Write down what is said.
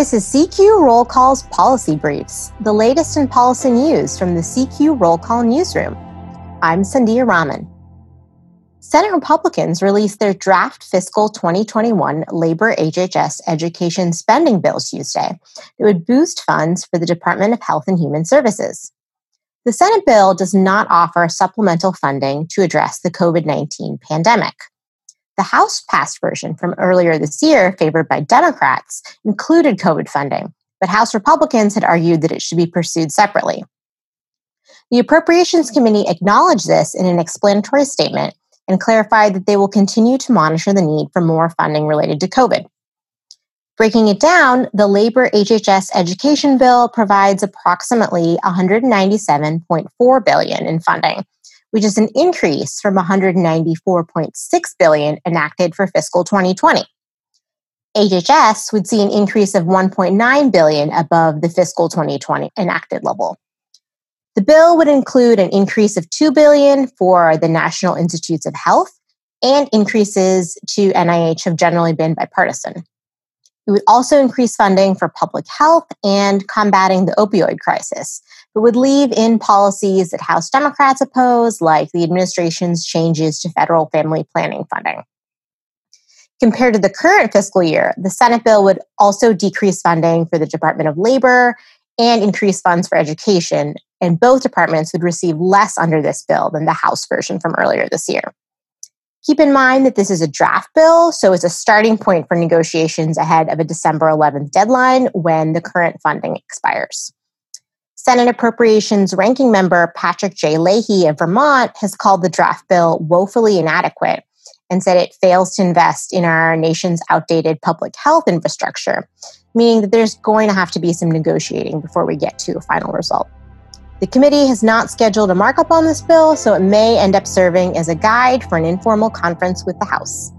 This is CQ Roll Call's Policy Briefs, the latest in policy news from the CQ Roll Call newsroom. I'm Sandhya Raman. Senate Republicans released their draft fiscal 2021 labor HHS education spending bill Tuesday that would boost funds for the Department of Health and Human Services. The Senate bill does not offer supplemental funding to address the COVID 19 pandemic. The House passed version from earlier this year, favored by Democrats, included COVID funding, but House Republicans had argued that it should be pursued separately. The Appropriations Committee acknowledged this in an explanatory statement and clarified that they will continue to monitor the need for more funding related to COVID. Breaking it down, the Labor HHS Education Bill provides approximately 197.4 billion in funding which is an increase from 194.6 billion enacted for fiscal 2020. HHS would see an increase of 1.9 billion above the fiscal 2020 enacted level. The bill would include an increase of 2 billion for the National Institutes of Health and increases to NIH have generally been bipartisan. It would also increase funding for public health and combating the opioid crisis, but would leave in policies that House Democrats oppose, like the administration's changes to federal family planning funding. Compared to the current fiscal year, the Senate bill would also decrease funding for the Department of Labor and increase funds for education, and both departments would receive less under this bill than the House version from earlier this year. Keep in mind that this is a draft bill, so it's a starting point for negotiations ahead of a December 11th deadline when the current funding expires. Senate Appropriations Ranking Member Patrick J. Leahy of Vermont has called the draft bill woefully inadequate and said it fails to invest in our nation's outdated public health infrastructure, meaning that there's going to have to be some negotiating before we get to a final result. The committee has not scheduled a markup on this bill, so it may end up serving as a guide for an informal conference with the House.